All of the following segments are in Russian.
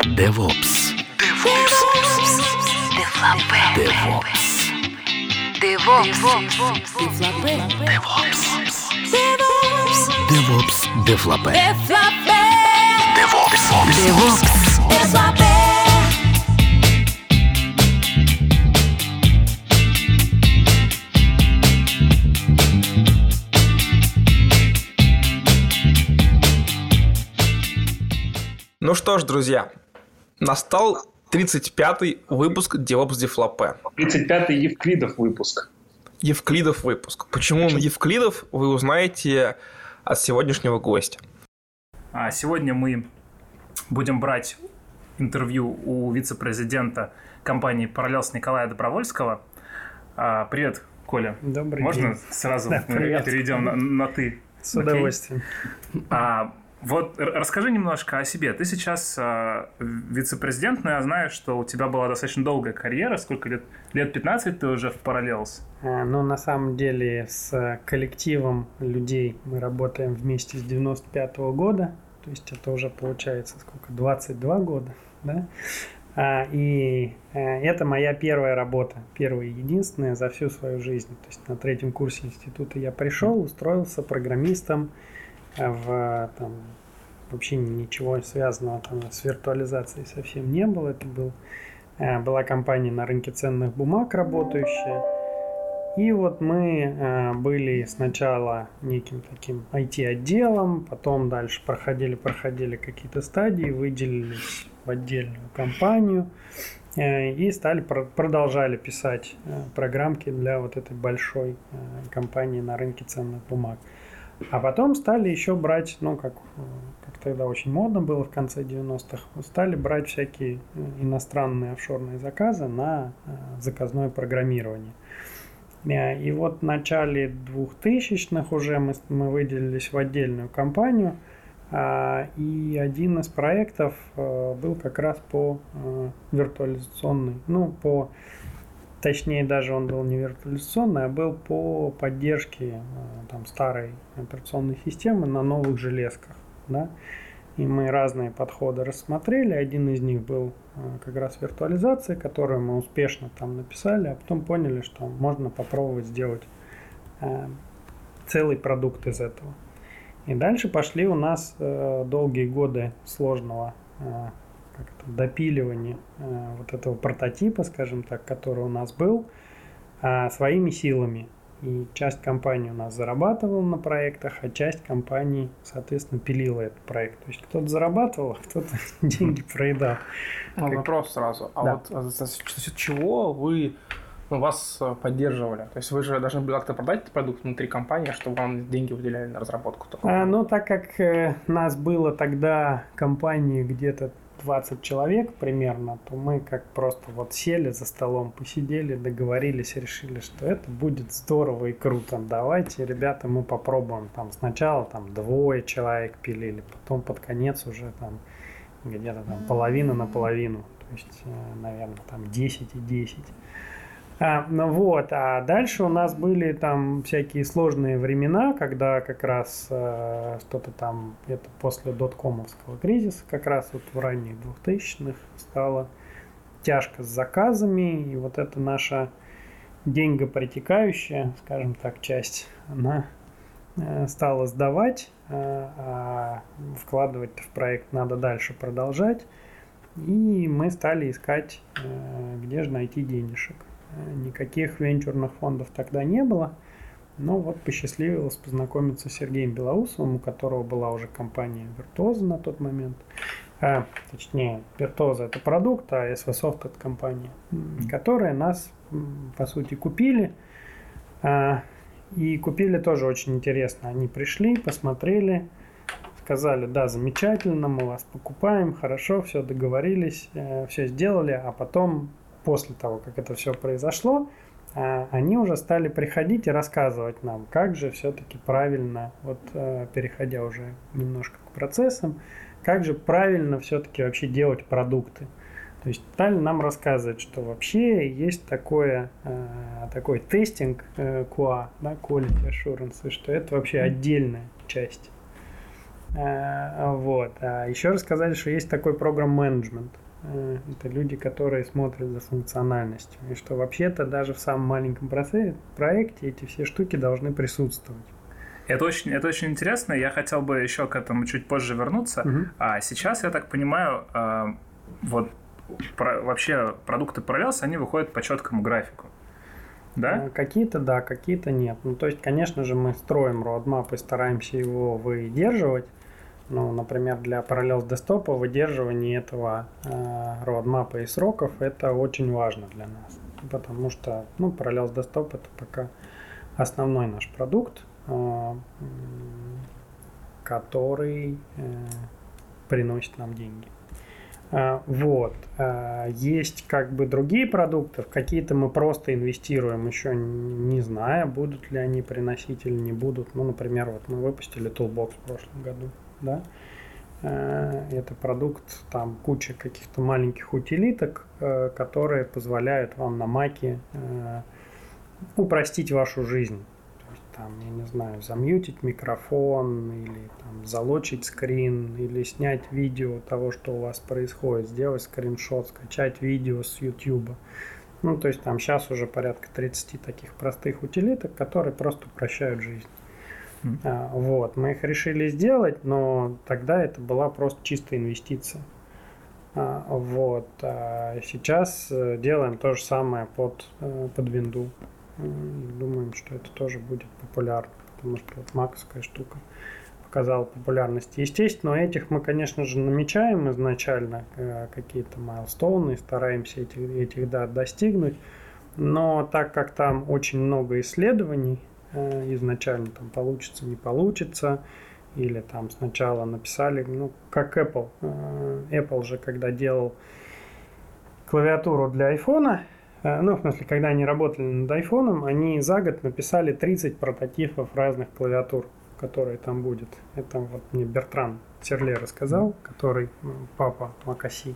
DevOps. DevOps. DevOps. DevOps. DevOps. DevOps. Девлапе. DevOps. DevOps. Ну что ж, друзья, настал 35-й выпуск DevOps Дефлопе. 35-й Евклидов выпуск. Евклидов выпуск. Почему он Евклидов, вы узнаете от сегодняшнего гостя. А сегодня мы будем брать интервью у вице-президента компании Parallels Николая Добровольского. А, привет, Коля. Добрый Можно день. сразу Да, мы привет. перейдем на, на ты? С Окей? удовольствием. А, вот расскажи немножко о себе. Ты сейчас а, вице-президент, но я знаю, что у тебя была достаточно долгая карьера. Сколько лет? Лет 15 ты уже в Parallels. А, Ну, на самом деле, с коллективом людей мы работаем вместе с 95 года. То есть это уже получается сколько? 22 года, да? А, И э, это моя первая работа, первая и единственная за всю свою жизнь. То есть на третьем курсе института я пришел, устроился программистом э, в там, вообще ничего связанного там с виртуализацией совсем не было. Это был Э, была компания на рынке ценных бумаг работающая. И вот мы э, были сначала неким таким IT-отделом, потом дальше проходили, проходили какие-то стадии, выделились в отдельную компанию э, и стали про- продолжали писать программки для вот этой большой компании на рынке ценных бумаг. А потом стали еще брать, ну, как, как тогда очень модно было в конце 90-х, стали брать всякие э, иностранные офшорные заказы на э, заказное программирование. Э, И вот в начале 2000-х уже мы, мы выделились в отдельную компанию, и один из проектов был как раз по виртуализационной, ну, по Точнее, даже он был не виртуализационный, а был по поддержке э, там, старой операционной системы на новых железках. Да? И мы разные подходы рассмотрели. Один из них был э, как раз виртуализация, которую мы успешно там написали, а потом поняли, что можно попробовать сделать э, целый продукт из этого. И дальше пошли у нас долгие годы сложного как это, допиливания э, вот этого прототипа, скажем так, который у нас был, а, своими силами. И часть компании у нас зарабатывала на проектах, а часть компаний, соответственно, пилила этот проект. То есть кто-то зарабатывал, а кто-то деньги проедал. Ну, вопрос сразу. А Да. вот а за счет чего вы ну, вас э, поддерживали? То есть вы же должны были как-то продать этот продукт внутри компании, чтобы вам деньги выделяли на разработку. А, ну, так как э, нас было тогда компании где-то 20 человек примерно, то мы как просто вот сели за столом, посидели, договорились, решили, что это будет здорово и круто. Давайте, ребята, мы попробуем. Там сначала там двое человек пилили, потом под конец уже там где-то там половина на половину. То есть, э, наверное, там 10 и 10. А, ну вот, а дальше у нас были там всякие сложные времена, когда как раз э, что-то там, это после доткомовского кризиса, как раз вот в ранних 2000-х стало тяжко с заказами, и вот эта наша деньгопритекающая, скажем так, часть, она э, стала сдавать, э, а вкладывать в проект надо дальше продолжать, и мы стали искать, э, где же найти денежек. Э, Никаких венчурных фондов тогда не было. Но вот посчастливилось познакомиться с Сергеем Белоусовым, у которого была уже компания Virtuoso на тот момент. А, точнее, Virtuoso это продукт, а SV Soft это компания, м, которые нас, по сути, купили. А, и купили тоже очень интересно. Они пришли, посмотрели, сказали, да, замечательно, мы вас покупаем, хорошо, все договорились, все сделали, а потом, после того, как это все произошло, а, они уже стали приходить и рассказывать нам, как же все-таки правильно, вот э, переходя уже немножко к процессам, как же правильно все-таки вообще делать продукты. То есть стали нам рассказывать, что вообще есть такое, э, такой тестинг э, QA, да, Quality Assurance, что это вообще отдельная часть. Вот. А еще рассказали, что есть такой программ-менеджмент. Э, Это люди, которые смотрят за функциональностью. И что вообще-то даже в самом маленьком проекте эти все штуки должны присутствовать. Это очень, это очень интересно. Я хотел бы еще к этому чуть позже вернуться. Мгм. А сейчас, я так понимаю, а, вот про- вообще продукты Parallels, они выходят по четкому графику. Да? А, Какие-то да, какие-то нет. Ну, то есть, конечно же, мы строим roadmap и стараемся его выдерживать. Ну, например, для Parallels десктопа выдерживание этого э, roadmap и сроков это очень важно для нас. Потому что, ну, Parallels Desktop это пока основной наш продукт, э, который э, приносит нам деньги. А, Вот. А, Есть как бы другие продукты, в какие-то мы просто инвестируем, еще не зная, будут ли они приносить или не будут. Ну, например, вот мы выпустили Toolbox в прошлом году, да. А, Это продукт, там куча каких-то маленьких утилиток, э, которые позволяют вам на маке э, упростить вашу жизнь. То есть там, я не знаю, замьютить микрофон или там залочить скрин или снять видео того, что у вас происходит, сделать скриншот, скачать видео с YouTube. Ну, то есть там сейчас уже порядка 30 таких простых утилиток, которые просто упрощают жизнь. А, Вот, мы их решили сделать, но тогда это была просто чистая инвестиция. А, Вот, а сейчас э, делаем то же самое под, э, под винду. Думаем, что это тоже будет популярно, потому что вот маковская штука показала популярность. Естественно, этих мы, конечно же, намечаем изначально э, какие-то майлстоуны, стараемся этих, этих да, достигнуть. Но так как там очень много исследований, изначально там получится, не получится, или там сначала написали, ну, как Apple. Э, Apple же, когда делал клавиатуру для айфона, э, ну, в смысле, когда они работали над айфоном, они за год написали 30 прототипов разных клавиатур, которые там будет. Это вот мне Бертран Терле рассказал, который папа Макаси.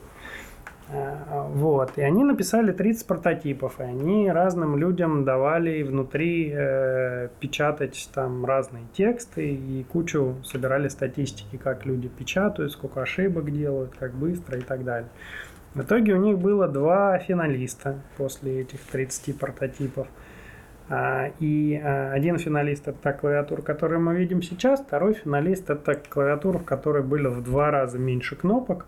Э, Вот. И они написали 30 прототипов, и они разным людям давали внутри э, печатать там разные тексты и кучу собирали статистики, как люди печатают, сколько ошибок делают, как быстро и так далее. В итоге у них было два финалиста после этих 30 прототипов. А, И а, один финалист это та клавиатура, которую мы видим сейчас, второй финалист это клавиатура, в которой было в два раза меньше кнопок,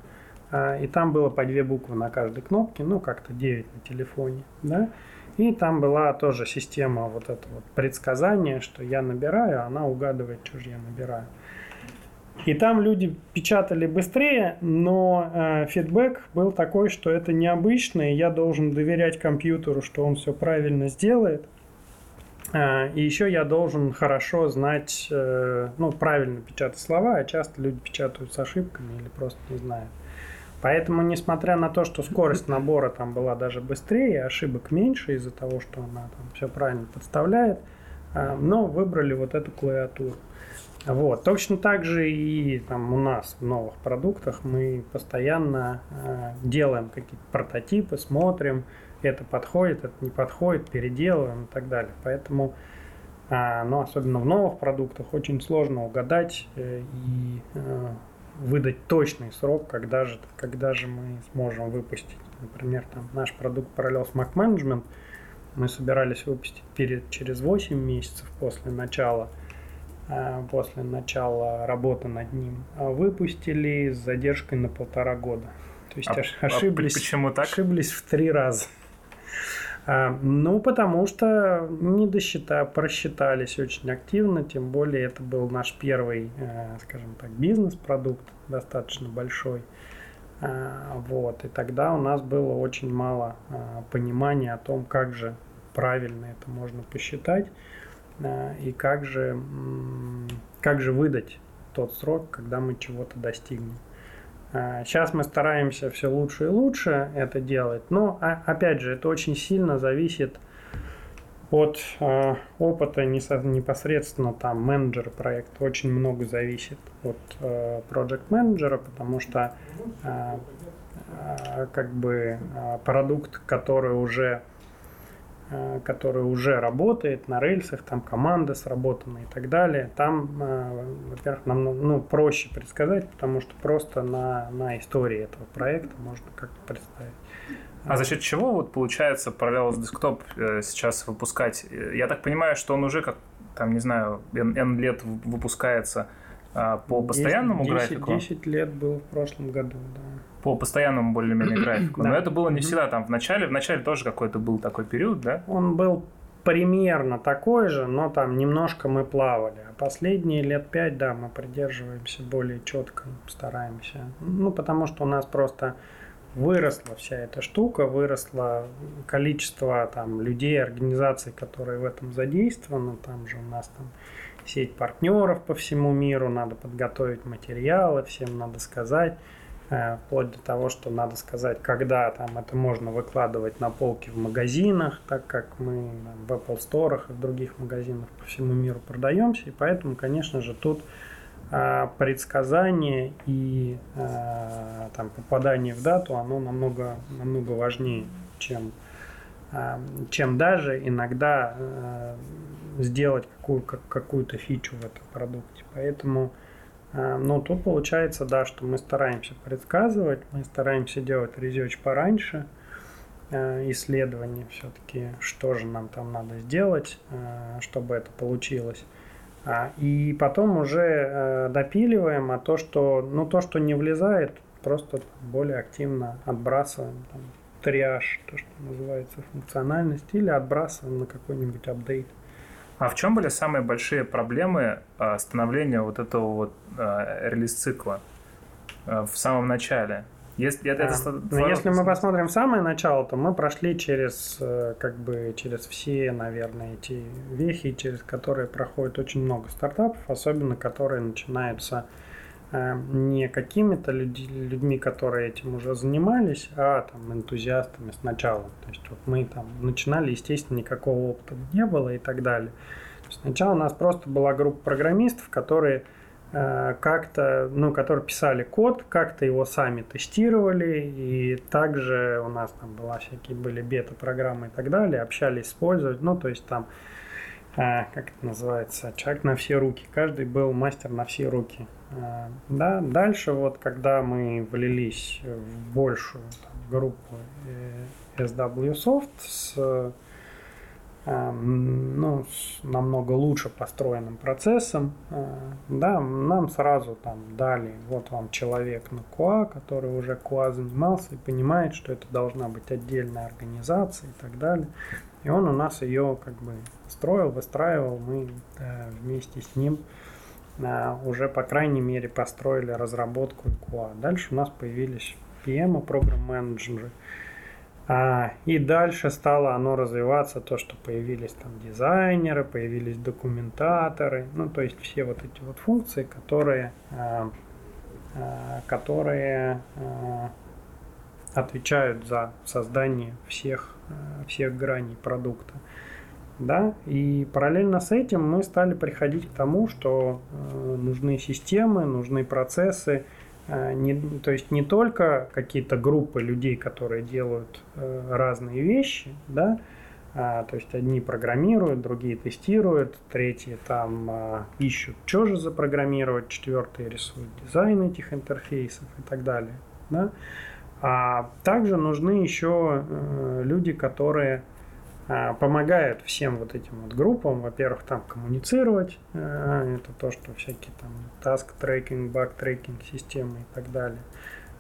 и там было по две буквы на каждой кнопке, ну как-то 9 на телефоне, да. И там была тоже система вот это вот предсказания, что я набираю, а она угадывает, что же я набираю. И там люди печатали быстрее, но э, фидбэк был такой, что это необычно, и я должен доверять компьютеру, что он все правильно сделает. Э, и еще я должен хорошо знать, э, ну, правильно печатать слова, а часто люди печатают с ошибками или просто не знают. Поэтому, несмотря на то, что скорость набора там была даже быстрее, ошибок меньше из-за того, что она там все правильно подставляет, э, но выбрали вот эту клавиатуру. Вот. Точно так же и там у нас в новых продуктах мы постоянно э, делаем какие-то прототипы, смотрим, это подходит, это не подходит, переделываем и так далее. Поэтому, э, ну, особенно в новых продуктах, очень сложно угадать э, и э, выдать точный срок, когда же, когда же мы сможем выпустить. Например, там наш продукт Parallels Mac Management мы собирались выпустить перед, через 8 месяцев после начала э, после начала работы над ним, а выпустили с задержкой на полтора года. То есть А- а ошиблись, почему так? ошиблись в три раза. А, Ну, потому что не досчита, просчитались очень активно, тем более это был наш первый, э, скажем так, бизнес-продукт, достаточно большой. А, Вот, и тогда у нас было очень мало а, понимания о том, как же правильно это можно посчитать и как же, как же выдать тот срок, когда мы чего-то достигнем. Сейчас мы стараемся все лучше и лучше это делать, но а- опять же это очень сильно зависит от э, опыта непосредственно там менеджера проекта. Очень много зависит от project менеджера, потому что как бы продукт, который уже который уже работает на рельсах, там команда сработана и так далее, там, э, во-первых, нам ну, проще предсказать, потому что просто на, на истории этого проекта можно как-то представить. А за счет чего вот получается Parallels Desktop э, сейчас выпускать? Я так понимаю, что он уже как, там, не знаю, N, N лет выпускается а, по постоянному 10, графику? 10 лет был в прошлом году, да. По постоянному более-менее графику. Но Да. это было не всегда там в начале. В начале тоже какой-то был такой период, да? Он был примерно такой же, но там немножко мы плавали. А последние лет пять, да, мы придерживаемся более четко, стараемся. Ну, потому что у нас просто выросла вся эта штука, выросло количество там людей, организаций, которые в этом задействованы. Там же у нас там сеть партнеров по всему миру, надо подготовить материалы, всем надо сказать. Э, Вплоть до того, что надо сказать, когда там это можно выкладывать на полки в магазинах, так как мы в Apple Store и в других магазинах по всему миру продаемся. И поэтому, конечно же, тут а, предсказание и а, там, попадание в дату, оно намного, намного важнее, чем, чем даже иногда сделать какую, как- какую-то фичу в этом продукте. Поэтому а, ну, тут получается, да, что мы стараемся предсказывать, мы стараемся делать резерч пораньше, э, исследования все-таки, что же нам там надо сделать, э, чтобы это получилось. А, И потом уже э, допиливаем, а то, что, ну, то, что не влезает, просто более активно отбрасываем там, триаж, то, что называется функциональность, или отбрасываем на какой-нибудь апдейт. А в чем были самые большие проблемы а, становления вот этого вот а, релиз-цикла а, в самом начале? Если, это, это сл- ну, если мы посмотрим в самое начало, то мы прошли через э, как бы через все, наверное, эти вехи, через которые проходит очень много стартапов, особенно которые начинаются не какими-то людьми, которые этим уже занимались, а там энтузиастами сначала. То есть вот мы там начинали, естественно, никакого опыта не было и так далее. То есть Сначала у нас просто была группа программистов, которые э, как-то, ну, которые писали код, как-то его сами тестировали, и также у нас там была всякие были бета-программы и так далее, общались с ну, то есть там, э, как это называется, человек на все руки, каждый был мастер на все руки. Э, Да, дальше вот, когда мы влились в большую там, группу э, SW Soft с эм, ну, с намного лучше построенным процессом. Э, Да, нам сразу там дали, вот вам человек на QA, который уже QA занимался и понимает, что это должна быть отдельная организация и так далее. И он у нас ее как бы строил, выстраивал, мы э, вместе с ним э, уже, по крайней мере, построили разработку и QA. Дальше у нас появились PM, программ-менеджеры, а, и дальше стало оно развиваться, то, что появились там дизайнеры, появились документаторы, ну, то есть все вот эти вот функции, которые, а, а, которые а, отвечают за создание всех, а, всех граней продукта. Да, и параллельно с этим мы стали приходить к тому, что э, нужны системы, нужны процессы, э, не, то есть не только какие-то группы людей, которые делают э, разные вещи, да, а, то есть одни программируют, другие тестируют, третьи там а, ищут, что же запрограммировать, четвертые рисуют дизайн этих интерфейсов и так далее, да. А также нужны еще э, люди, которые а, помогают всем вот этим вот группам, во-первых, там коммуницировать, э, это то, что всякие там task tracking, bug tracking системы и так далее,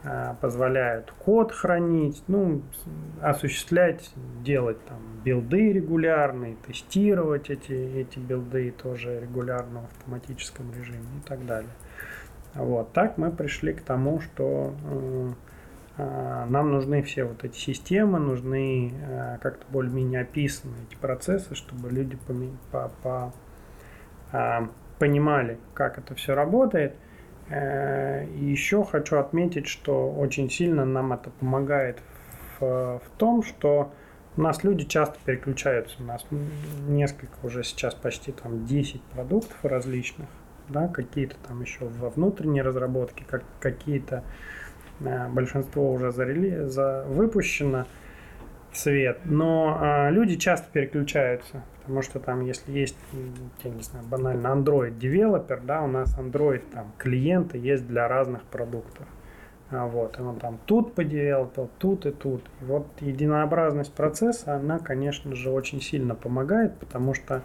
а, позволяют код хранить, ну, осуществлять, делать там билды регулярные, тестировать эти, эти билды тоже регулярно в автоматическом режиме и так далее. Вот, так мы пришли к тому, что э, нам нужны все вот эти системы, нужны а, как-то более-менее описаны эти процессы, чтобы люди по- по- а, понимали, как это все работает. Э, И еще хочу отметить, что очень сильно нам это помогает в, в том, что у нас люди часто переключаются. У нас несколько уже сейчас почти там 10 продуктов различных, да, какие-то там еще во внутренней разработке, как, какие-то большинство уже зарели, за, выпущено. свет. Но а, люди часто переключаются, потому что там, если есть, я не знаю, банально Android девелопер, да, у нас Android там клиенты есть для разных продуктов. А вот, и он там тут подевелопил, тут и тут. И вот единообразность процесса, она, конечно же, очень сильно помогает, потому что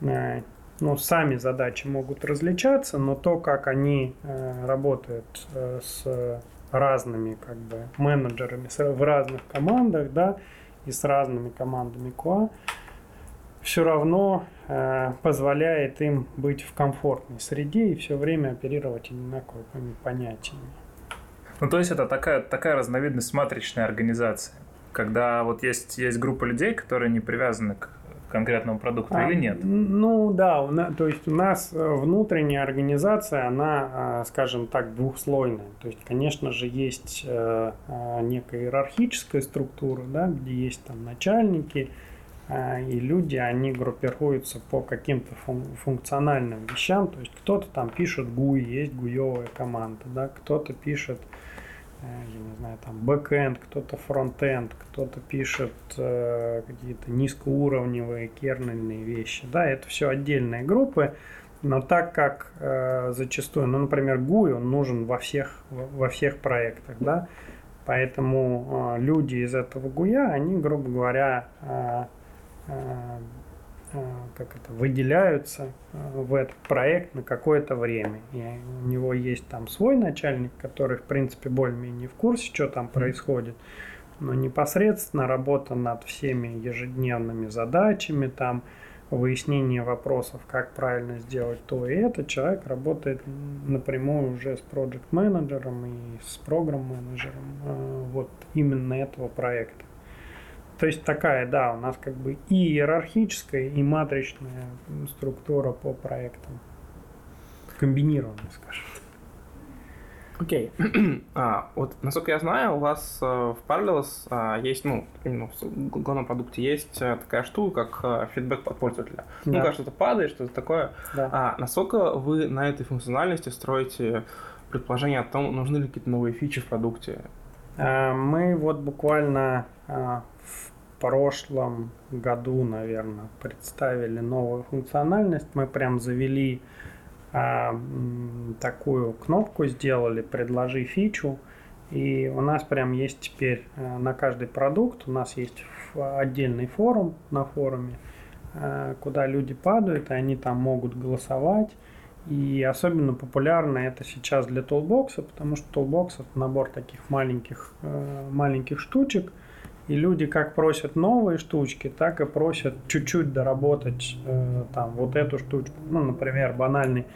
э, ну, сами задачи могут различаться, но то, как они э, работают э, с разными как бы менеджерами в разных командах, да, и с разными командами QA, все равно э, позволяет им быть в комфортной среде и все время оперировать одинаковыми понятиями. Ну, то есть это такая, такая разновидность матричной организации, когда вот есть, есть группа людей, которые не привязаны к конкретному продукту а, или нет? Ну да, то есть у нас э, внутренняя организация, она, а, скажем так, двухслойная. То есть, конечно же, есть э, а, некая иерархическая структура, да, где есть там начальники, а, и люди, они группируются по каким-то функциональным вещам. То есть кто-то там пишет GUI, есть гуевая команда, да, кто-то пишет Э, я не знаю, там бэкэнд, кто-то фронтенд, кто-то пишет э, какие-то низкоуровневые кернельные вещи. Да, это все отдельные группы, но так как э, зачастую, ну, например, GUI, он нужен во всех, во всех проектах, да, поэтому э, люди из этого GUI, они, грубо говоря, э, э, как это, выделяются э, в этот проект на какое-то время. И у него есть там свой начальник, который, в принципе, более-менее в курсе, что там происходит. Но непосредственно работа над всеми ежедневными задачами, там, выяснение вопросов, как правильно сделать то и это, человек работает напрямую уже с проект менеджером и с программ-менеджером э, вот именно этого проекта. То есть такая, да, у нас как бы и иерархическая, и матричная структура по проектам. Комбинированная, скажем. Окей. Okay. а, вот, насколько я знаю, у вас э, в Parallels а, есть, ну, именно в главном продукте есть а, такая штука, как а, фидбэк от пользователя. Ну, да. Ну, как что-то падает, что-то такое. Да. А насколько вы на этой функциональности строите предположение о том, нужны ли какие-то новые фичи в продукте? Мы вот буквально а, прошлом году, наверное, представили новую функциональность. Мы прям завели а, такую кнопку, сделали «Предложи фичу». И у нас прям есть теперь а, на каждый продукт, у нас есть отдельный форум на форуме, а, куда люди падают, и они там могут голосовать. И особенно популярно это сейчас для Toolbox, потому что Toolbox это набор таких маленьких, а, маленьких штучек – и люди как просят новые штучки, так и просят чуть-чуть доработать э, там вот эту штучку. Ну, например, банальный,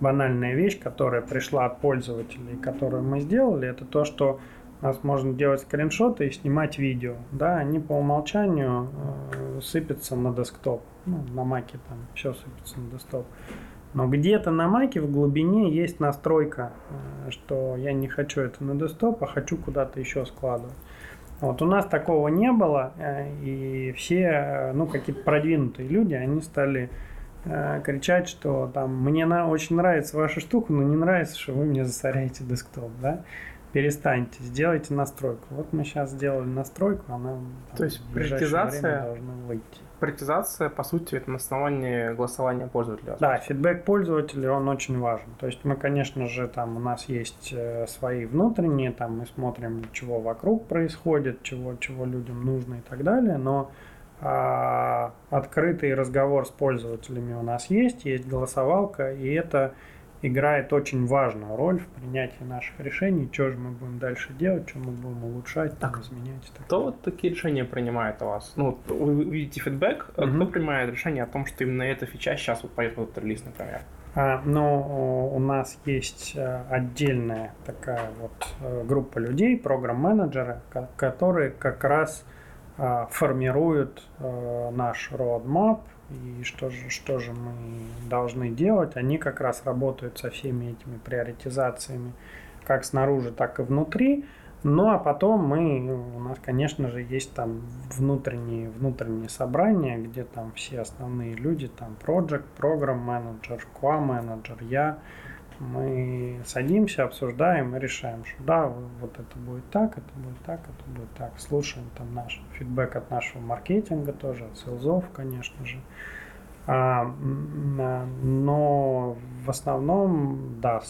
банальная вещь, которая пришла от пользователей, которую мы сделали, это то, что у нас можно делать скриншоты и снимать видео. Да, они по умолчанию э, сыпятся на десктоп. Ну, на маке там все сыпется на десктоп. Но где-то на маке в глубине есть настройка, э, что я не хочу это на десктоп, а хочу куда-то еще складывать. Вот у нас такого не было, э, и все, э, ну, какие-то продвинутые люди, они стали э, кричать, что там мне на, очень нравится ваша штука, но не нравится, что вы мне засоряете десктоп, да? Перестаньте, сделайте настройку. Вот мы сейчас сделали настройку, она там, То есть приоритизация должна выйти. Приоритизация, по сути, это на основании голосования пользователя. Да, фидбэк пользователя, он очень важен. То есть мы, конечно же, там у нас есть э, свои внутренние, там мы смотрим, чего вокруг происходит, чего, чего людям нужно и так далее, но а, открытый разговор с пользователями у нас есть, есть голосовалка, и это играет очень важную роль в принятии наших решений, что же мы будем дальше делать, что мы будем улучшать, так, изменять. Так. Кто вот такие решения принимает у вас? Ну, вы видите фидбэк, угу. кто принимает решение о том, что именно эта фича сейчас вот пойдет в этот релиз, например? А, ну, у нас есть э, отдельная такая вот э, группа людей, программ-менеджеры, которые как раз а, формируют э, наш roadmap, и что же, что же мы должны делать. Они как раз работают со всеми этими приоритизациями, как снаружи, так и внутри. Ну а потом мы, у нас, конечно же, есть там внутренние, внутренние собрания, где там все основные люди, там project, программ менеджер, QA менеджер, я, Мы садимся, обсуждаем и решаем, что да, вот это будет так, это будет так, это будет так. Слушаем там наш фидбэк от нашего маркетинга тоже, от селзов, конечно же. А, но в основном, да,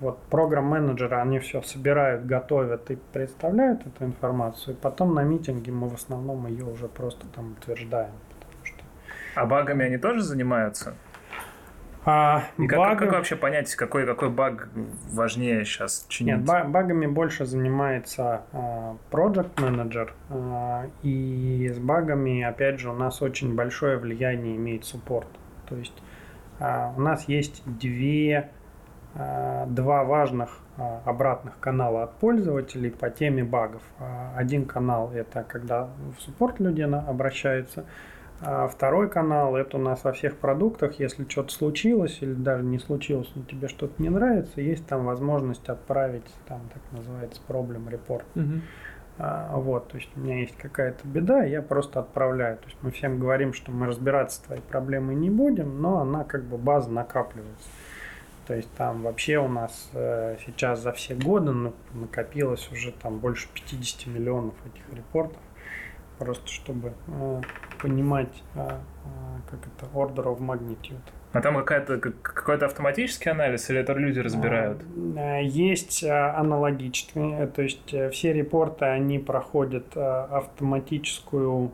вот программ-менеджеры, они все собирают, готовят и представляют эту информацию, и потом на митинге мы в основном ее уже просто там утверждаем. Что... А багами они тоже занимаются? А, И как, баг... как вообще понять, какой, какой баг важнее сейчас чинить? Нет, багами больше занимается а, project менеджер а, и с багами, опять же, у нас очень большое влияние имеет суппорт. То есть а, у нас есть две, а, два важных а, обратных канала от пользователей по теме багов. А, один канал это когда в суппорт люди обращаются, а второй канал это у нас во всех продуктах, если что-то случилось или даже не случилось, но тебе что-то не нравится, есть там возможность отправить, там так называется, проблем. Мгм. А, вот, то есть у меня есть какая-то беда, я просто отправляю. То есть мы всем говорим, что мы разбираться с твоей проблемой не будем, но она как бы база накапливается. То есть там вообще у нас э, сейчас за все годы накопилось уже там больше 50 миллионов этих репортов. Просто чтобы э, понимать, э, э, как это, order of magnitude. А там какая-то, как- какой-то автоматический анализ или это люди разбирают? Э, Есть э, аналогичные, то есть все репорты, они проходят автоматическую,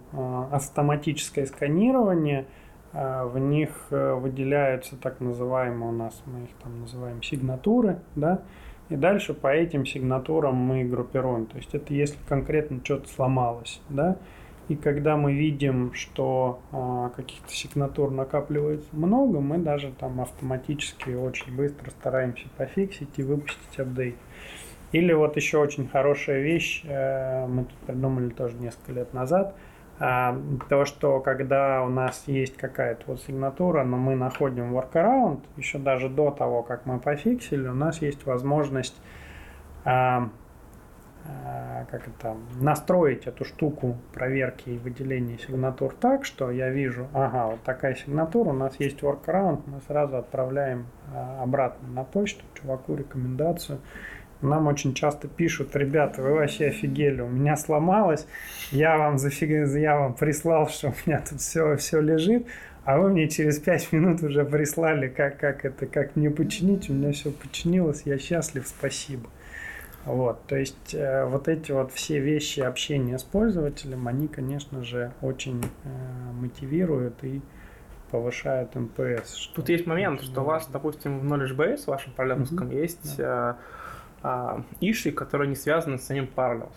автоматическое сканирование, в них выделяются так называемые у нас, мы их там называем сигнатуры, да, и дальше по этим сигнатурам мы группируем. То есть это если конкретно что-то сломалось, да, и когда мы видим, что а, каких-то сигнатур накапливается много, мы даже там автоматически очень быстро стараемся пофиксить и выпустить апдейт. Или вот еще очень хорошая вещь, э, мы тут придумали тоже несколько лет назад, то, что когда у нас есть какая-то вот сигнатура, но мы находим workaround, еще даже до того, как мы пофиксили, у нас есть возможность а, а, как это, настроить эту штуку проверки и выделения сигнатур так, что я вижу, ага, вот такая сигнатура, у нас есть workaround, мы сразу отправляем а, обратно на почту чуваку рекомендацию. Нам очень часто пишут, ребята, вы вообще офигели, у меня сломалось, я вам зафиг... я вам прислал, что у меня тут все, все лежит, а вы мне через 5 минут уже прислали, как, как это, как мне починить, у меня все починилось, я счастлив, спасибо. Вот, то есть э, вот эти вот все вещи общения с пользователем, они, конечно же, очень э, мотивируют и повышают МПС. Тут есть момент, что у вас, допустим, в Knowledge Base, в вашем параллеловском, есть э, а, иши, которые не связаны с самим Parallels.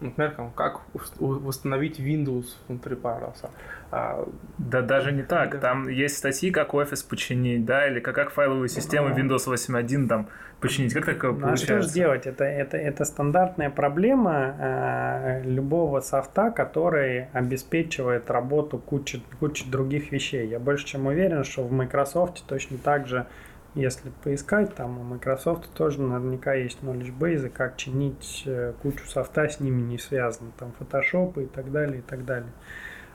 Например, как восстановить Windows внутри Parallels. А, Да даже не так. Да. Там есть статьи, как офис починить, да, или как, как файловую систему Ага. Windows 8.1 там починить. Как такое Ну, а что же получается? делать? Это, это, это стандартная проблема э, любого софта, который обеспечивает работу кучи, кучи других вещей. Я больше чем уверен, что в Microsoft точно так же, если поискать, там у Microsoft тоже наверняка есть knowledge base, как чинить э, кучу софта с ними не связано, там Photoshop и так далее, и так далее.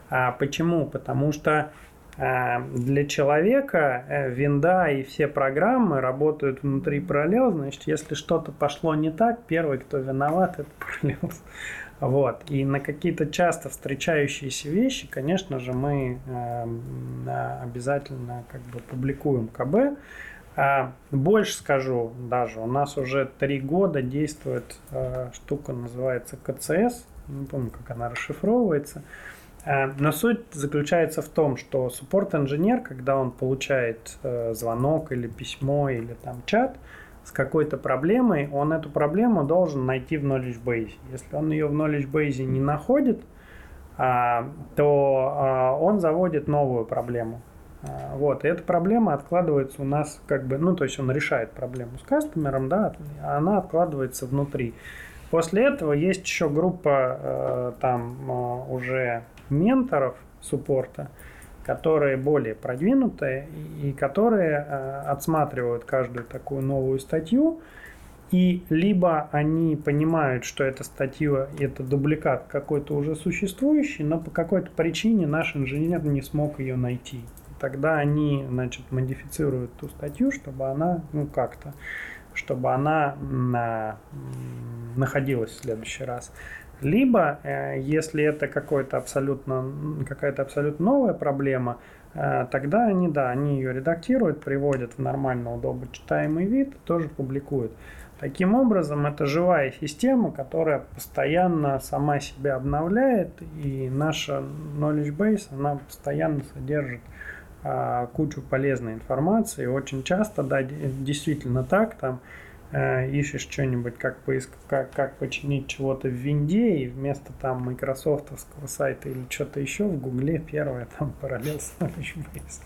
А почему? Потому что а, для человека э, винда и все программы работают внутри параллел, значит, если что-то пошло не так, первый, кто виноват, это параллел. Вот. И на какие-то часто встречающиеся вещи, конечно же, мы обязательно как бы публикуем КБ. А, больше скажу даже, у нас уже три года действует э, штука, называется КЦС, не помню, как она расшифровывается. Э, Но суть заключается в том, что суппорт-инженер, когда он получает э, звонок или письмо или там чат с какой-то проблемой, он эту проблему должен найти в knowledge base. Если он ее в knowledge base не находит, а, то а, он заводит новую проблему. А, Вот, и эта проблема откладывается у нас как бы, ну, то есть он решает проблему с кастомером, да, а она откладывается внутри. После этого есть еще группа э, там э, уже менторов суппорта, которые более продвинутые и и которые э, отсматривают каждую такую новую статью, и либо они понимают, что эта статья это дубликат какой-то уже существующий, но по какой-то причине наш инженер не смог ее найти. Тогда они, значит, модифицируют ту статью, чтобы она, ну, как-то, чтобы она на, находилась в следующий раз. Либо, э, если это какой-то абсолютно, какая-то абсолютно новая проблема, э, тогда они, да, они ее редактируют, приводят в нормально удобно читаемый вид, тоже публикуют. Таким образом, это живая система, которая постоянно сама себя обновляет, и наша knowledge base, она постоянно содержит кучу полезной информации. Очень часто, да, действительно так, там э, ищешь что-нибудь, как, поиск, как, как починить чего-то в винде, и вместо там майкрософтовского сайта или что-то еще в гугле первое там параллел base.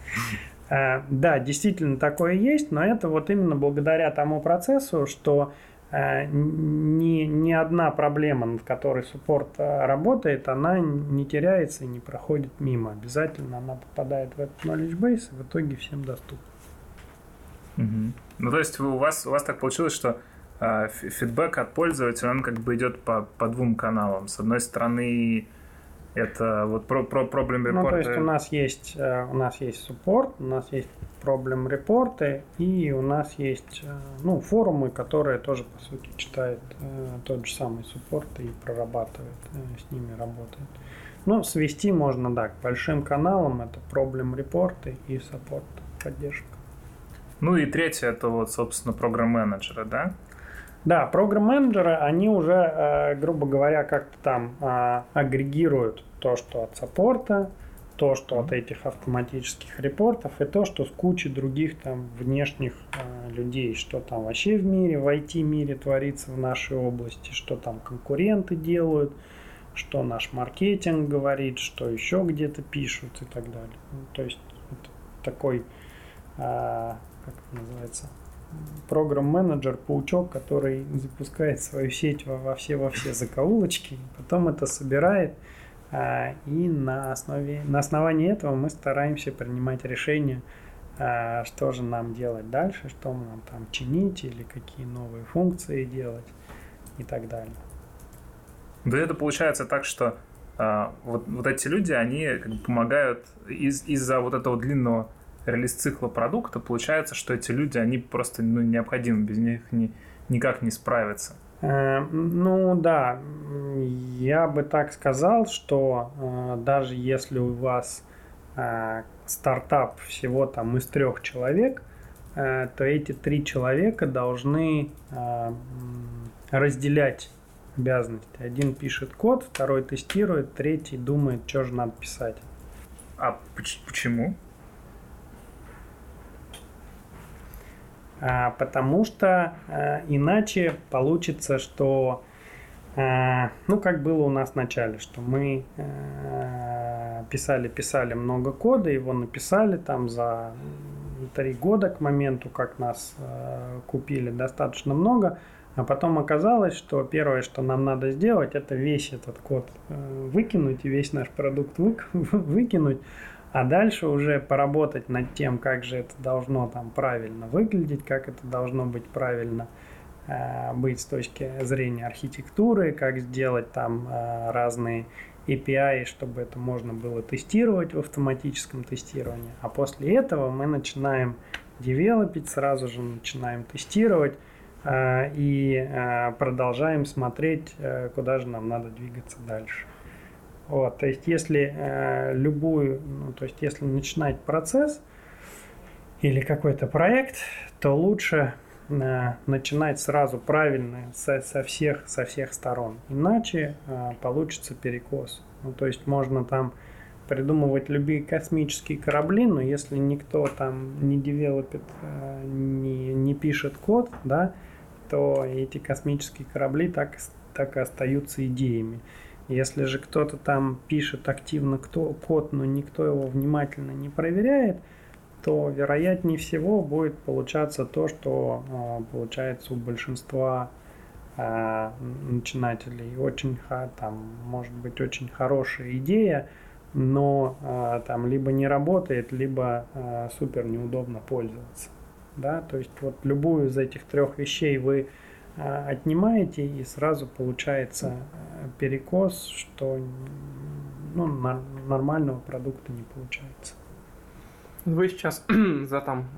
Э, да, действительно такое есть, но это вот именно благодаря тому процессу, что ни, ни одна проблема, над которой суппорт э, работает, она не теряется и не проходит мимо. Обязательно она попадает в этот knowledge base и в итоге всем доступна. Угу. Ну, то есть у вас, у вас так получилось, что э, фидбэк от пользователя, он как бы идет по, по двум каналам. С одной стороны, это вот про, про проблем репорты. Ну, то есть у нас есть э, у нас есть суппорт, у нас есть проблем репорты, и у нас есть э, ну, форумы, которые тоже, по сути, читает э, тот же самый суппорт и прорабатывает, с ними работает. Ну, свести можно, да, к большим каналам, это проблем репорты и саппорт поддержка. Ну и третье, это вот, собственно, программ-менеджеры, да? Да, программ-менеджеры, они уже, э, грубо говоря, как-то там э, агрегируют то, что от саппорта, то, что от этих автоматических репортов, и то, что с кучей других там внешних э, людей, что там вообще в мире, в IT-мире творится в нашей области, что там конкуренты делают, что наш маркетинг говорит, что еще где-то пишут и так далее. Ну, то есть это такой, как это называется, программ-менеджер, паучок, который запускает свою сеть во, во все во все закоулочки, потом это собирает, а, и на основе на основании этого мы стараемся принимать решения, а, что же нам делать дальше, что нам там чинить или какие новые функции делать и так далее. Да это получается так, что а, вот, вот эти люди, они как бы помогают из, из-за вот этого длинного релиз-цикла продукта, получается, что эти люди, они просто ну, необходимы, без них ни, никак не справиться. Э, ну да, я бы так сказал, что э, даже если у вас э, стартап всего там из трех человек, то эти три человека должны разделять обязанности. Один пишет код, второй тестирует, третий думает, что же надо писать. А почему? Потому что а, иначе получится, что, а, ну, как было у нас в начале, что мы писали-писали много кода, его написали там за три года к моменту, как нас купили, достаточно много, а потом оказалось, что первое, что нам надо сделать, это весь этот код выкинуть и весь наш продукт выкинуть, а дальше уже поработать над тем, как же это должно там правильно выглядеть, как это должно быть правильно э, быть с точки зрения архитектуры, как сделать там э, разные API, чтобы это можно было тестировать в автоматическом тестировании. А после этого мы начинаем девелопить, сразу же начинаем тестировать э, и э, продолжаем смотреть, э, куда же нам надо двигаться дальше. Вот, то есть, если э, любую, ну, то есть, если начинать процесс или какой-то проект, то лучше э, начинать сразу правильно со, со, всех, со всех сторон. Иначе э, получится перекос. Ну, то есть, можно там придумывать любые космические корабли, но если никто там не девелопит, э, не, не пишет код, да, то эти космические корабли так, так и остаются идеями. Если же кто-то там пишет активно кто, код, но никто его внимательно не проверяет, то вероятнее всего будет получаться то, что э, получается у большинства э, начинателей. Очень, там, может быть очень хорошая идея, но э, там либо не работает, либо э, супер неудобно пользоваться. Да? То есть вот любую из этих трех вещей вы отнимаете, и сразу получается э, перекос, что ну, нормального продукта не получается. Вы сейчас за там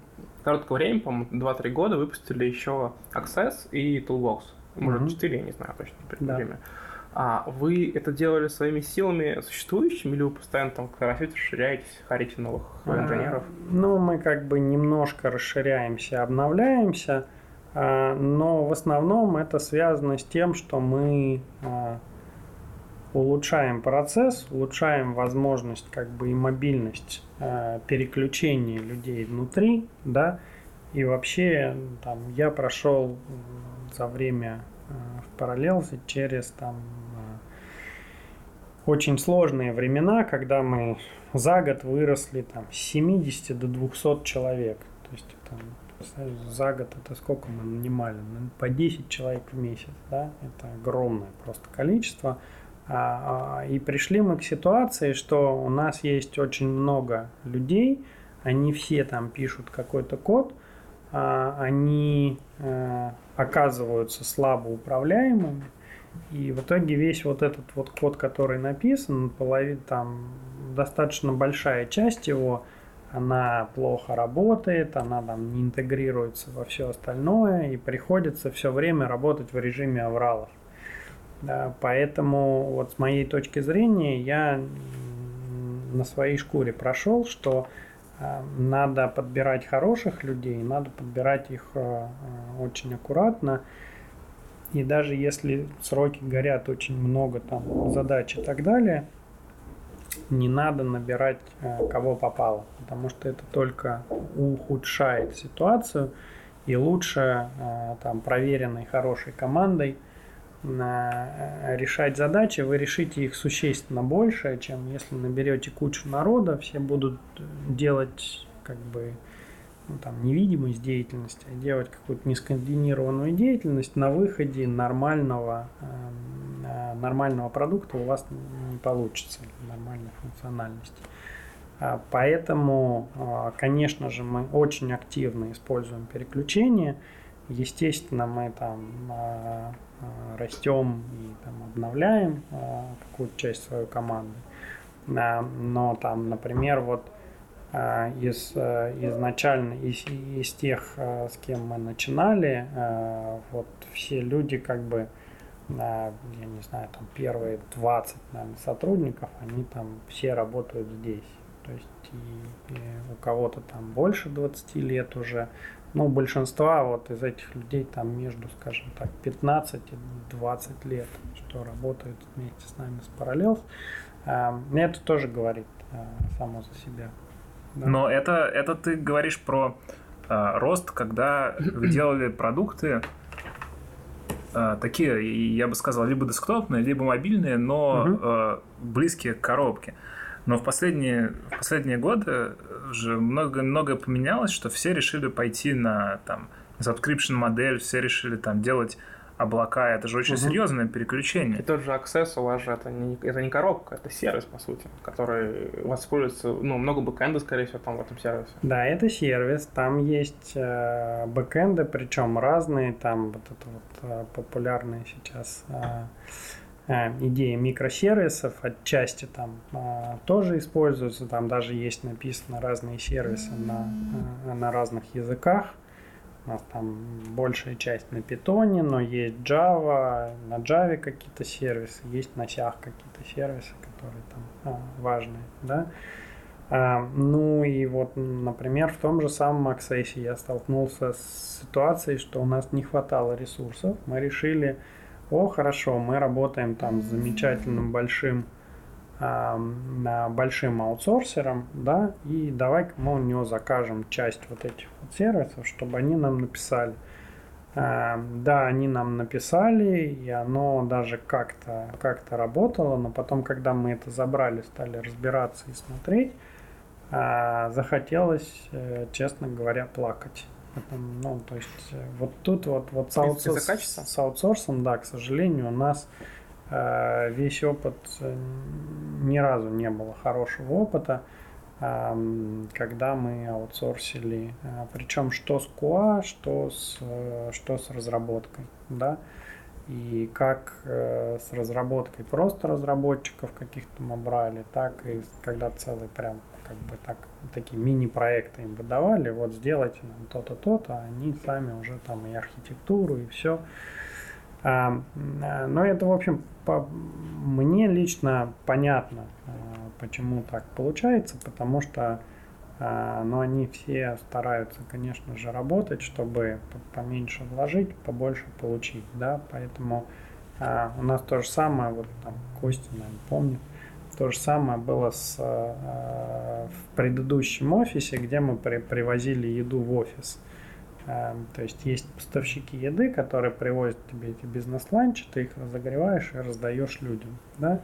короткое время, по-моему, 2-3 года выпустили еще Access и Toolbox. Может, Мгм. 4, я не знаю точно теперь Да. время. А вы это делали своими силами существующими, или вы постоянно там растете, расширяетесь, харите новых А, инженеров? Ну, мы как бы немножко расширяемся, обновляемся, а, но в основном это связано с тем, что мы а, улучшаем процесс, улучшаем возможность как бы и мобильность а, переключения людей внутри, да, и вообще там я прошел за время а, в параллелзе через там а, очень сложные времена, когда мы за год выросли там с 70 до 200 человек. То есть представляешь, за год это сколько мы нанимали? Ну, По 10 человек в месяц, да? Это огромное просто количество. А, а, и пришли мы к ситуации, что у нас есть очень много людей, они все там пишут какой-то код, а, они э, оказываются слабо управляемыми, и в итоге весь вот этот вот код, который написан, половина там достаточно большая часть его, она плохо работает, она там не интегрируется во все остальное, и приходится все время работать в режиме авралов. Да, поэтому вот с моей точки зрения я на своей шкуре прошел, что э, надо подбирать хороших людей, надо подбирать их э, очень аккуратно. И даже если сроки горят очень много там задач и так далее, не надо набирать э, кого попало, потому что это только ухудшает ситуацию. И лучше э, там проверенной хорошей командой э, решать задачи, вы решите их существенно больше, чем если наберете кучу народа, все будут делать как бы ну, там, невидимость деятельности, а делать какую-то нескоординированную деятельность, на выходе нормального, эм, э, нормального продукта у вас не получится, нормальной функциональности. А, Поэтому, а, конечно же, мы очень активно используем переключения. Естественно, мы там а, а, растем и там обновляем какую-то часть своей команды. Но там, например, вот из э, изначально из, из тех, э, с кем мы начинали, э, вот все люди как бы, я не знаю, там первые 20 наверное, сотрудников, они там все работают здесь. То есть и, и у кого-то там больше 20 лет уже, но у большинства вот из этих людей там между, скажем так, 15 и 20 лет, что работают вместе с нами с Parallels. Это тоже говорит само за себя. Да. Но это, это ты говоришь про э, рост, когда вы делали продукты э, такие, я бы сказал, либо десктопные, либо мобильные, но Мгм. э, близкие к коробке. Но в последние, в последние годы уже много, многое поменялось, что все решили пойти на там, subscription модель, все решили там делать облака. Это же очень Мгм. серьезное И переключение. тот же Access у вас же это не, это не коробка, это сервис, по сути, который используется, ну, много бэкэнда, скорее всего, там в этом сервисе. Да, это сервис, там есть э, бэкэнды, причем разные, там вот это вот э, популярная сейчас э, э, идея микросервисов, отчасти там э, тоже используются, там даже есть написано разные сервисы на, э, на разных языках. У нас там большая часть на питоне, но есть Java, на Java какие-то сервисы, есть на сях какие-то сервисы, которые там а, важные, да. А, ну и вот, например, в том же самом Access я столкнулся с ситуацией, что у нас не хватало ресурсов. Мы решили, о, хорошо, мы работаем там с замечательным большим большим аутсорсером, да, и давай мы у него закажем часть вот этих вот сервисов, чтобы они нам написали. Да, они нам написали, и оно даже как-то как работало, но потом, когда мы это забрали, стали разбираться и смотреть, а, захотелось, э, честно говоря, плакать. Это, ну, то есть, э, вот тут вот, вот с, аутсорс- с аутсорсом, да, к сожалению, у нас весь опыт, э, ни разу не было хорошего опыта, когда мы аутсорсили, причем что с QA, что с, э, что с разработкой, да. И как э, с разработкой просто разработчиков каких-то мы брали, так и когда целый прям как бы так, такие мини-проекты им выдавали, вот сделайте нам то-то, то-то, а они сами уже там и архитектуру, и все. А, но это, в общем, по, мне лично понятно, а, почему так получается, потому что а, но они все стараются, конечно же, работать, чтобы поменьше вложить, побольше получить, да, поэтому у нас то же самое, вот там Костя, наверное, помнит, то же самое было с, в предыдущем офисе, где мы при, привозили еду в офис. А, то есть есть поставщики еды, которые привозят тебе эти бизнес-ланчи, ты их разогреваешь и раздаешь людям. Да?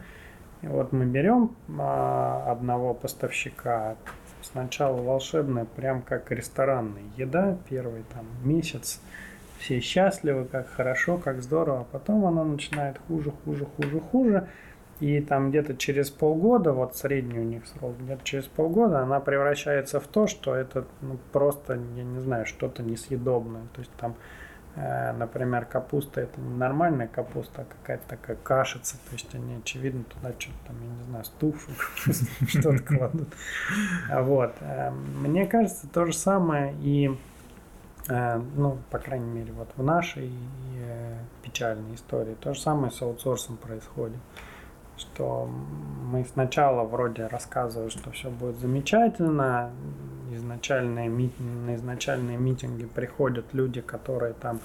И вот мы берем а, одного поставщика, сначала волшебная, прям как ресторанная еда, первый там месяц, все счастливы, как хорошо, как здорово, а потом она начинает хуже, хуже, хуже, хуже, и там где-то через полгода, вот средний у них срок, где-то через полгода она превращается в то, что это ну, просто, я не знаю, что-то несъедобное. То есть там, э, например, капуста это не нормальная капуста, а какая-то такая кашица. То есть они, очевидно, туда что-то там, я не знаю, стуфу, что-то кладут. Вот. Э, мне кажется, то же самое и э, ну, по крайней мере, вот в нашей э, печальной истории. То же самое с аутсорсом происходит что мы сначала вроде рассказывали, что все будет замечательно, изначальные, на изначальные митинги приходят люди, которые там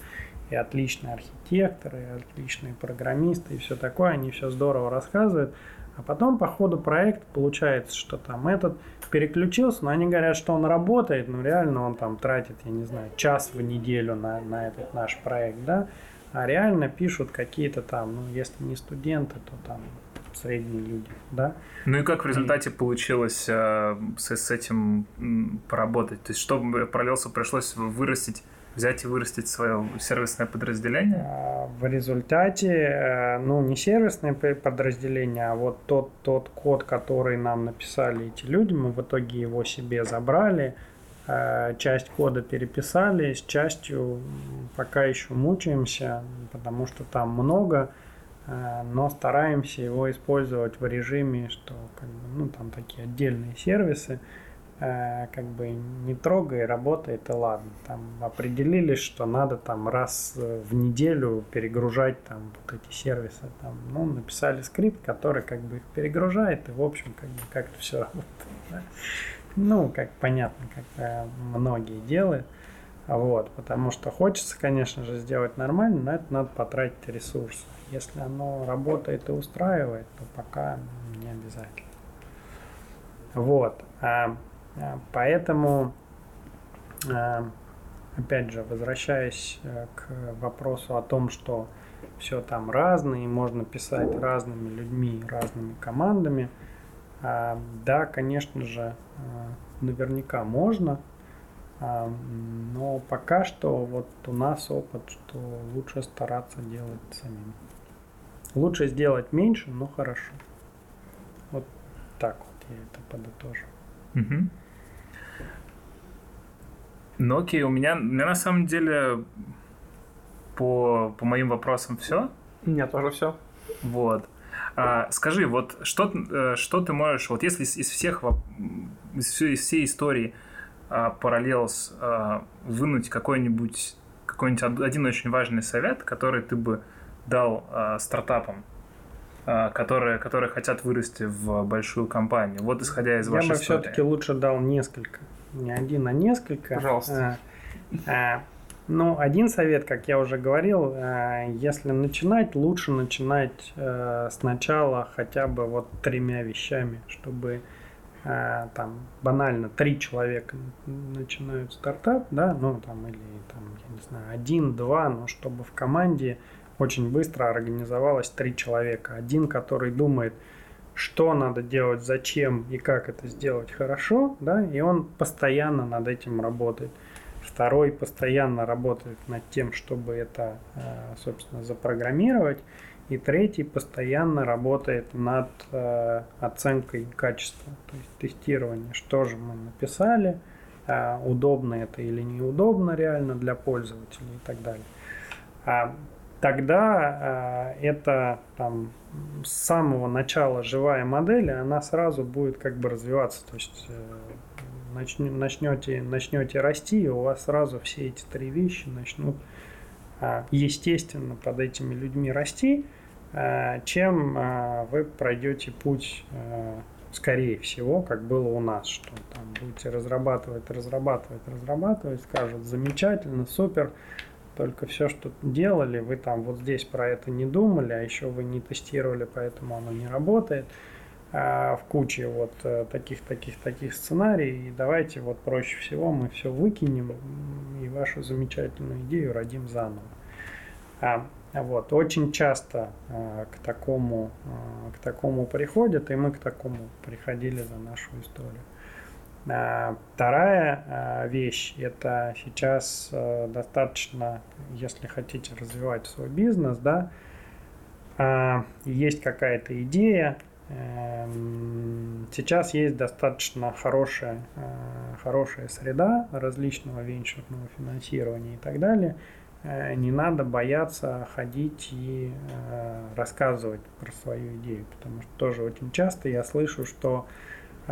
и отличные архитекторы, и отличные программисты, и все такое, они все здорово рассказывают, а потом по ходу проекта получается, что там этот переключился, но они говорят, что он работает, но реально он там тратит, я не знаю, час в неделю на, на этот наш проект, да, а реально пишут какие-то там, ну, если не студенты, то там средние люди, да. Ну и как в результате и... получилось э, с, с этим поработать? То есть, что параллелсу пришлось вырастить взять и вырастить свое сервисное подразделение? А, в результате, э, ну, не сервисное подразделение, а вот тот, тот код, который нам написали эти люди, мы в итоге его себе забрали, э, часть кода переписали, с частью пока еще мучаемся, потому что там много но стараемся его использовать в режиме, что как бы, ну, там такие отдельные сервисы, э, как бы не трогай, работает и ладно. Там определились, что надо там раз в неделю перегружать там вот эти сервисы. Там, ну, написали скрипт, который как бы их перегружает, и в общем как бы как-то все работает. Да? Ну, как понятно, как э, многие делают. Вот, потому что хочется, конечно же, сделать нормально, но это надо потратить ресурсы. Если оно работает и устраивает, то пока не обязательно. Вот. А, а, поэтому, а, опять же, возвращаясь э, к вопросу о том, что все там разное, и можно писать разными людьми, разными командами, да, конечно же, наверняка можно, но пока что вот у нас опыт, что лучше стараться делать самим. Лучше сделать меньше, но хорошо. Вот так вот я это подытожу. Угу. Ну окей, у меня, у меня на самом деле по, по моим вопросам все. У меня тоже все. Вот. А, скажи, вот что, э, что ты можешь, вот если из, из всех, из всей, из всей истории а, Parallels а, вынуть какой-нибудь какой-нибудь один очень важный совет, который ты бы дал э, стартапам, э, которые, которые хотят вырасти в большую компанию? Вот исходя из Я вашей бы истории. все-таки лучше дал несколько. Не один, а несколько. Пожалуйста. А, а, ну, один совет, как я уже говорил, а, если начинать, лучше начинать а, сначала хотя бы вот тремя вещами, чтобы а, там банально три человека начинают стартап, да, ну там или там, я не знаю, один, два, но чтобы в команде очень быстро организовалось три человека. Один, который думает, что надо делать, зачем и как это сделать хорошо, да, и он постоянно над этим работает. Второй постоянно работает над тем, чтобы это, э, собственно, запрограммировать. И третий постоянно работает над э, оценкой качества, то есть тестирование, что же мы написали, э, удобно это или неудобно реально для пользователей и так далее. Тогда э, это там с самого начала живая модель, она сразу будет как бы развиваться. То есть э, начнете, начнете расти, и у вас сразу все эти три вещи начнут э, естественно под этими людьми расти, э, чем э, вы пройдете путь э, скорее всего, как было у нас, что там будете разрабатывать, разрабатывать, разрабатывать, скажут замечательно, супер, только все, что делали, вы там вот здесь про это не думали, а еще вы не тестировали, поэтому оно не работает. А в куче вот э, таких, таких, таких сценариев. И давайте вот проще всего мы все выкинем и вашу замечательную идею родим заново. А, вот, очень часто а, к, такому, а, к такому приходят, и мы к такому приходили за нашу историю. А, вторая а, вещь – это сейчас а, достаточно, если хотите развивать свой бизнес, да, есть какая-то идея, эм, сейчас есть достаточно хорошая, хорошая среда различного венчурного финансирования и так далее. Э, не надо бояться ходить и рассказывать про свою идею, потому что тоже очень часто я слышу, что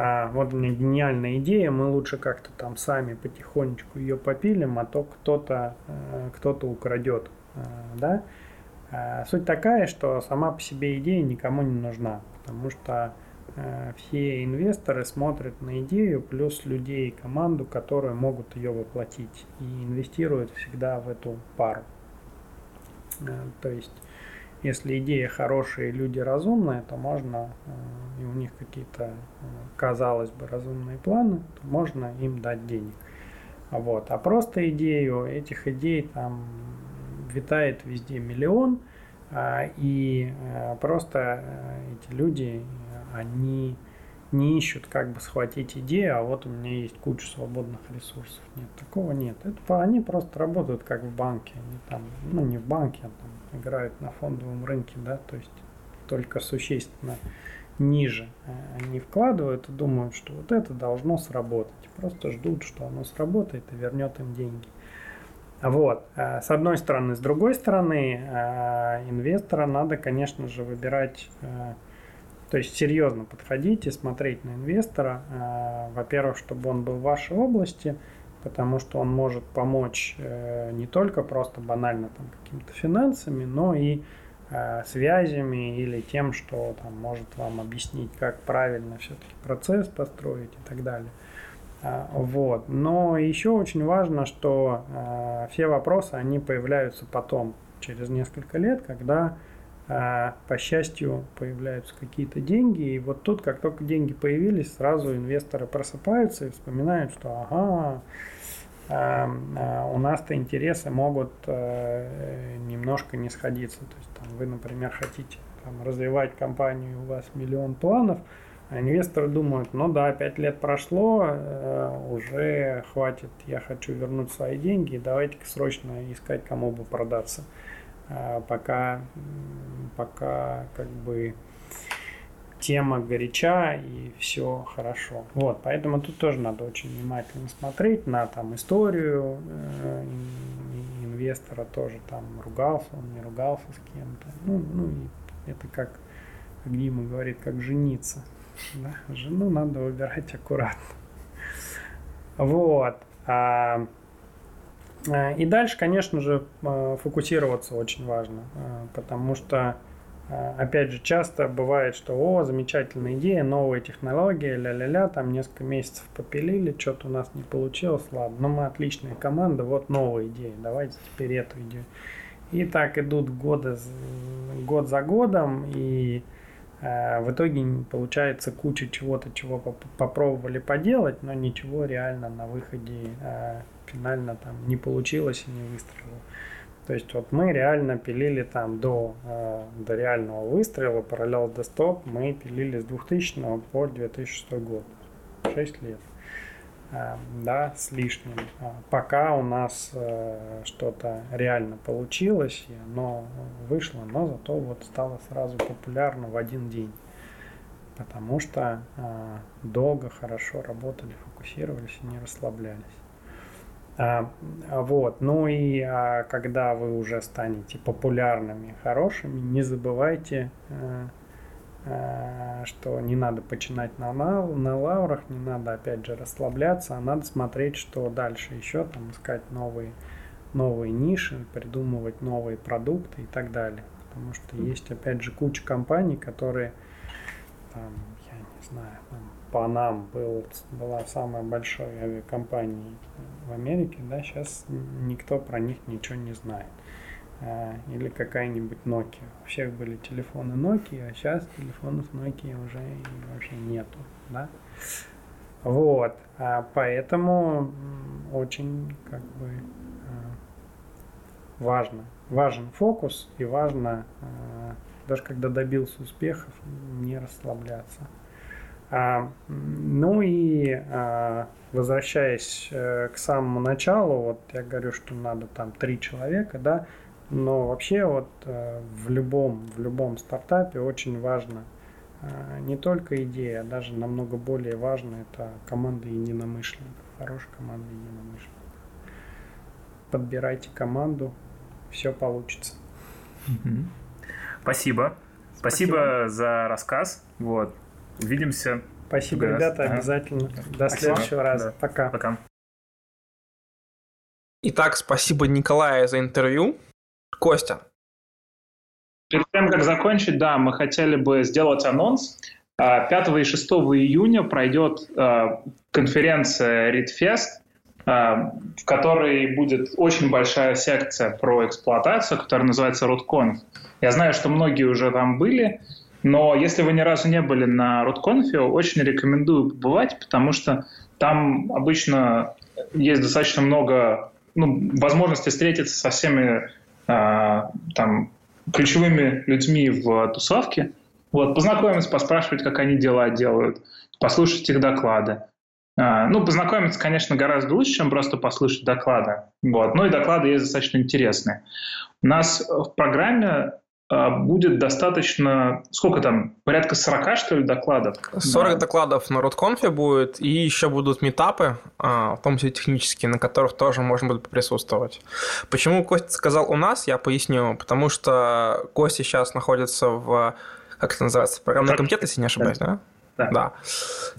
а, вот у меня гениальная идея, мы лучше как-то там сами потихонечку ее попилим, а то кто-то э, кто-то украдет, э, да. А, суть такая, что сама по себе идея никому не нужна, потому что э, все инвесторы смотрят на идею плюс людей и команду, которые могут ее воплотить и инвестируют всегда в эту пару. То есть если идея хорошая и люди разумные, то можно, э, и у них какие-то, э, казалось бы, разумные планы, то можно им дать денег. Вот. А просто идею, этих идей там витает везде миллион, а, и э, просто эти люди, они не ищут как бы схватить идею, а вот у меня есть куча свободных ресурсов. Нет, такого нет. Это, они просто работают как в банке. Они там, ну не в банке, а там играют на фондовом рынке, да, то есть только существенно ниже они вкладывают и думают, что вот это должно сработать. Просто ждут, что оно сработает и вернет им деньги. Вот, э, с одной стороны. С другой стороны, э, инвестора надо, конечно же, выбирать э, то есть серьезно подходить и смотреть на инвестора. Э, во-первых, чтобы он был в вашей области, потому что он может помочь э, не только просто банально там какими-то финансами, но и э, связями или тем, что там может вам объяснить, как правильно все-таки процесс построить и так далее. Вот. Но еще очень важно, что все вопросы, они появляются потом, через несколько лет, когда а, по счастью, появляются какие-то деньги, и вот тут, как только деньги появились, сразу инвесторы просыпаются и вспоминают, что ага, а, а, у нас-то интересы могут э, немножко не сходиться. То есть там, вы, например, хотите там, развивать компанию, у вас миллион планов, а инвесторы думают, ну да, пять лет прошло, э, уже хватит, я хочу вернуть свои деньги, давайте-ка срочно искать, кому бы продаться. А, пока, пока как бы тема горяча и все хорошо. Вот, поэтому тут тоже надо очень внимательно смотреть на там историю э, инвестора тоже там ругался, он не ругался с кем-то. Ну, ну это как, как Дима говорит, как жениться. Да? Жену надо выбирать аккуратно. Вот. А, и дальше, конечно же, э, фокусироваться очень важно, э, потому что, опять же, часто бывает, что, о, замечательная идея, новая технология, ля-ля-ля, там несколько месяцев попилили, что-то у нас не получилось, ладно, но мы отличная команда, вот новая идея, давайте теперь эту идею. И так идут годы, год за годом, и в итоге получается куча чего-то, чего попробовали поделать, но ничего реально на выходе финально там не получилось и не выстрелило. То есть вот мы реально пилили там до, э, до реального выстрела, параллел десктоп, мы пилили с 2000 по 2006 год. 6 лет. Э, да, с лишним. А пока у нас э, что-то реально получилось, и оно вышло, но зато вот стало сразу популярно в один день. Потому что э, долго, хорошо работали, фокусировались и не расслаблялись. А, вот. Ну и а, когда вы уже станете популярными, хорошими, не забывайте, а, а, что не надо починать на, на, на лаврах, не надо опять же расслабляться, а надо смотреть, что дальше еще, там искать новые, новые ниши, придумывать новые продукты и так далее. Потому что есть опять же куча компаний, которые там, я не знаю, там, Панам был, была самая большая авиакомпания в Америке, да, сейчас никто про них ничего не знает. А, или какая-нибудь Nokia. У всех были телефоны Nokia, а сейчас телефонов Nokia уже вообще нету, да. Вот, а поэтому очень как бы а, важно, важен фокус и важно а, даже когда добился успехов не расслабляться. А, ну и а, возвращаясь э, к самому началу, вот я говорю, что надо там три человека, да, но вообще вот э, в любом, в любом стартапе очень важно а, не только идея, а даже намного более важно это команда единомышленников, хорошая команда единомышленников. Подбирайте команду, все получится. Спасибо. Спасибо, Спасибо за рассказ. Вот. Увидимся. Спасибо, ребята, ага. обязательно. До Спасибо. следующего раза. Да. Пока. Пока. Итак, спасибо Николаю за интервью. Костя. Перед тем, как закончить, да, мы хотели бы сделать анонс. 5 а, и 6 июня пройдет а, конференция ReadFest, а, в которой будет очень большая секция про эксплуатацию, которая называется RootConf. Я знаю, что многие уже там были, но если вы ни разу не были на RootConf, очень рекомендую побывать, потому что там обычно есть достаточно много ну, возможностей встретиться со всеми э, там, ключевыми людьми в тусовке, вот, познакомиться, поспрашивать, как они дела делают, послушать их доклады. Э, ну, познакомиться, конечно, гораздо лучше, чем просто послушать доклады. Вот. Ну и доклады есть достаточно интересные. У нас в программе будет достаточно, сколько там, порядка 40, что ли, докладов? 40 да. докладов на RootConf будет, и еще будут метапы, а, в том числе технические, на которых тоже можно будет присутствовать. Почему Костя сказал у нас, я поясню. Потому что Костя сейчас находится в, как это называется, программный комитет, если не ошибаюсь, да? Да. да.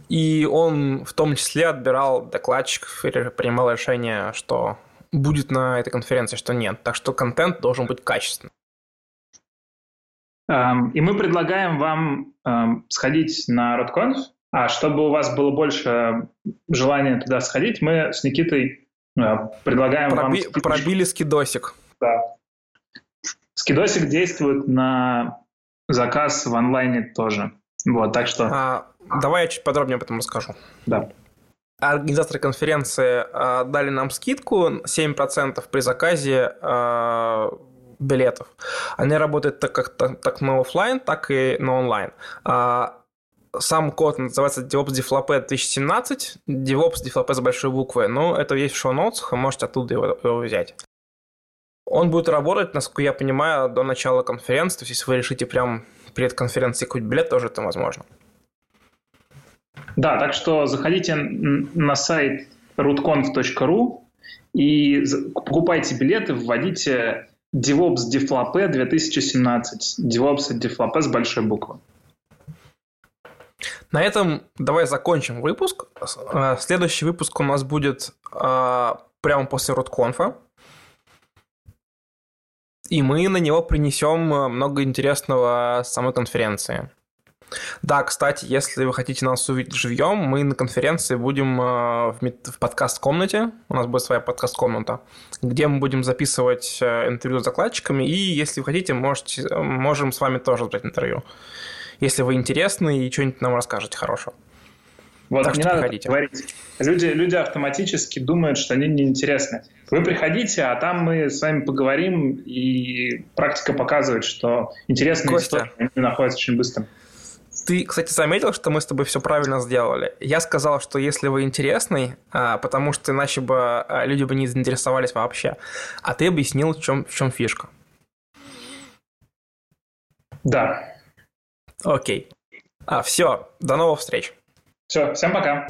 И он в том числе отбирал докладчиков и принимал решение, что будет на этой конференции, что нет. Так что контент должен быть качественным. Эм, и мы предлагаем вам эм, сходить на RodConf, а чтобы у вас было больше желания туда сходить, мы с Никитой э, предлагаем Проби- вам... Пробили скидосик. Да. Скидосик действует на заказ в онлайне тоже. Вот, так что... А, давай я чуть подробнее об этом расскажу. Да. Организаторы конференции а, дали нам скидку 7% при заказе а, билетов. Они работают так как так, на офлайн, так и на онлайн. А, сам код называется DevOps Deflopé 2017, DevOps Deflopé с большой буквы, но это есть в шоу-ноутсах, можете оттуда его, его взять. Он будет работать, насколько я понимаю, до начала конференции, то есть если вы решите прямо перед конференцией купить билет, тоже это возможно. Да, так что заходите на сайт rootconf.ru и покупайте билеты, вводите DevOps Deflopé 2017. DevOps Deflopé с большой буквы. На этом давай закончим выпуск. Э, следующий выпуск у нас будет э, прямо после RootConf. И мы на него принесем э, много интересного с самой конференции. Да, кстати, если вы хотите нас увидеть живьем, мы на конференции будем э, в подкаст-комнате, у нас будет своя подкаст-комната, где мы будем записывать э, интервью с закладчиками, и если вы хотите, можете, можем с вами тоже брать интервью. Если вы интересны и что-нибудь нам расскажете хорошего. Вот так не надо приходите. говорить. Люди, люди автоматически думают, что они неинтересны. Вы приходите, а там мы с вами поговорим, и практика показывает, что интересные Костя, истории находятся очень быстро. Ты, кстати, заметил, что мы с тобой все правильно сделали. Я сказал, что если вы интересный, а, потому что иначе бы а, люди бы не заинтересовались вообще. А ты объяснил, в чем, в чем фишка. Да. Окей. А, все, до новых встреч. Все, всем пока.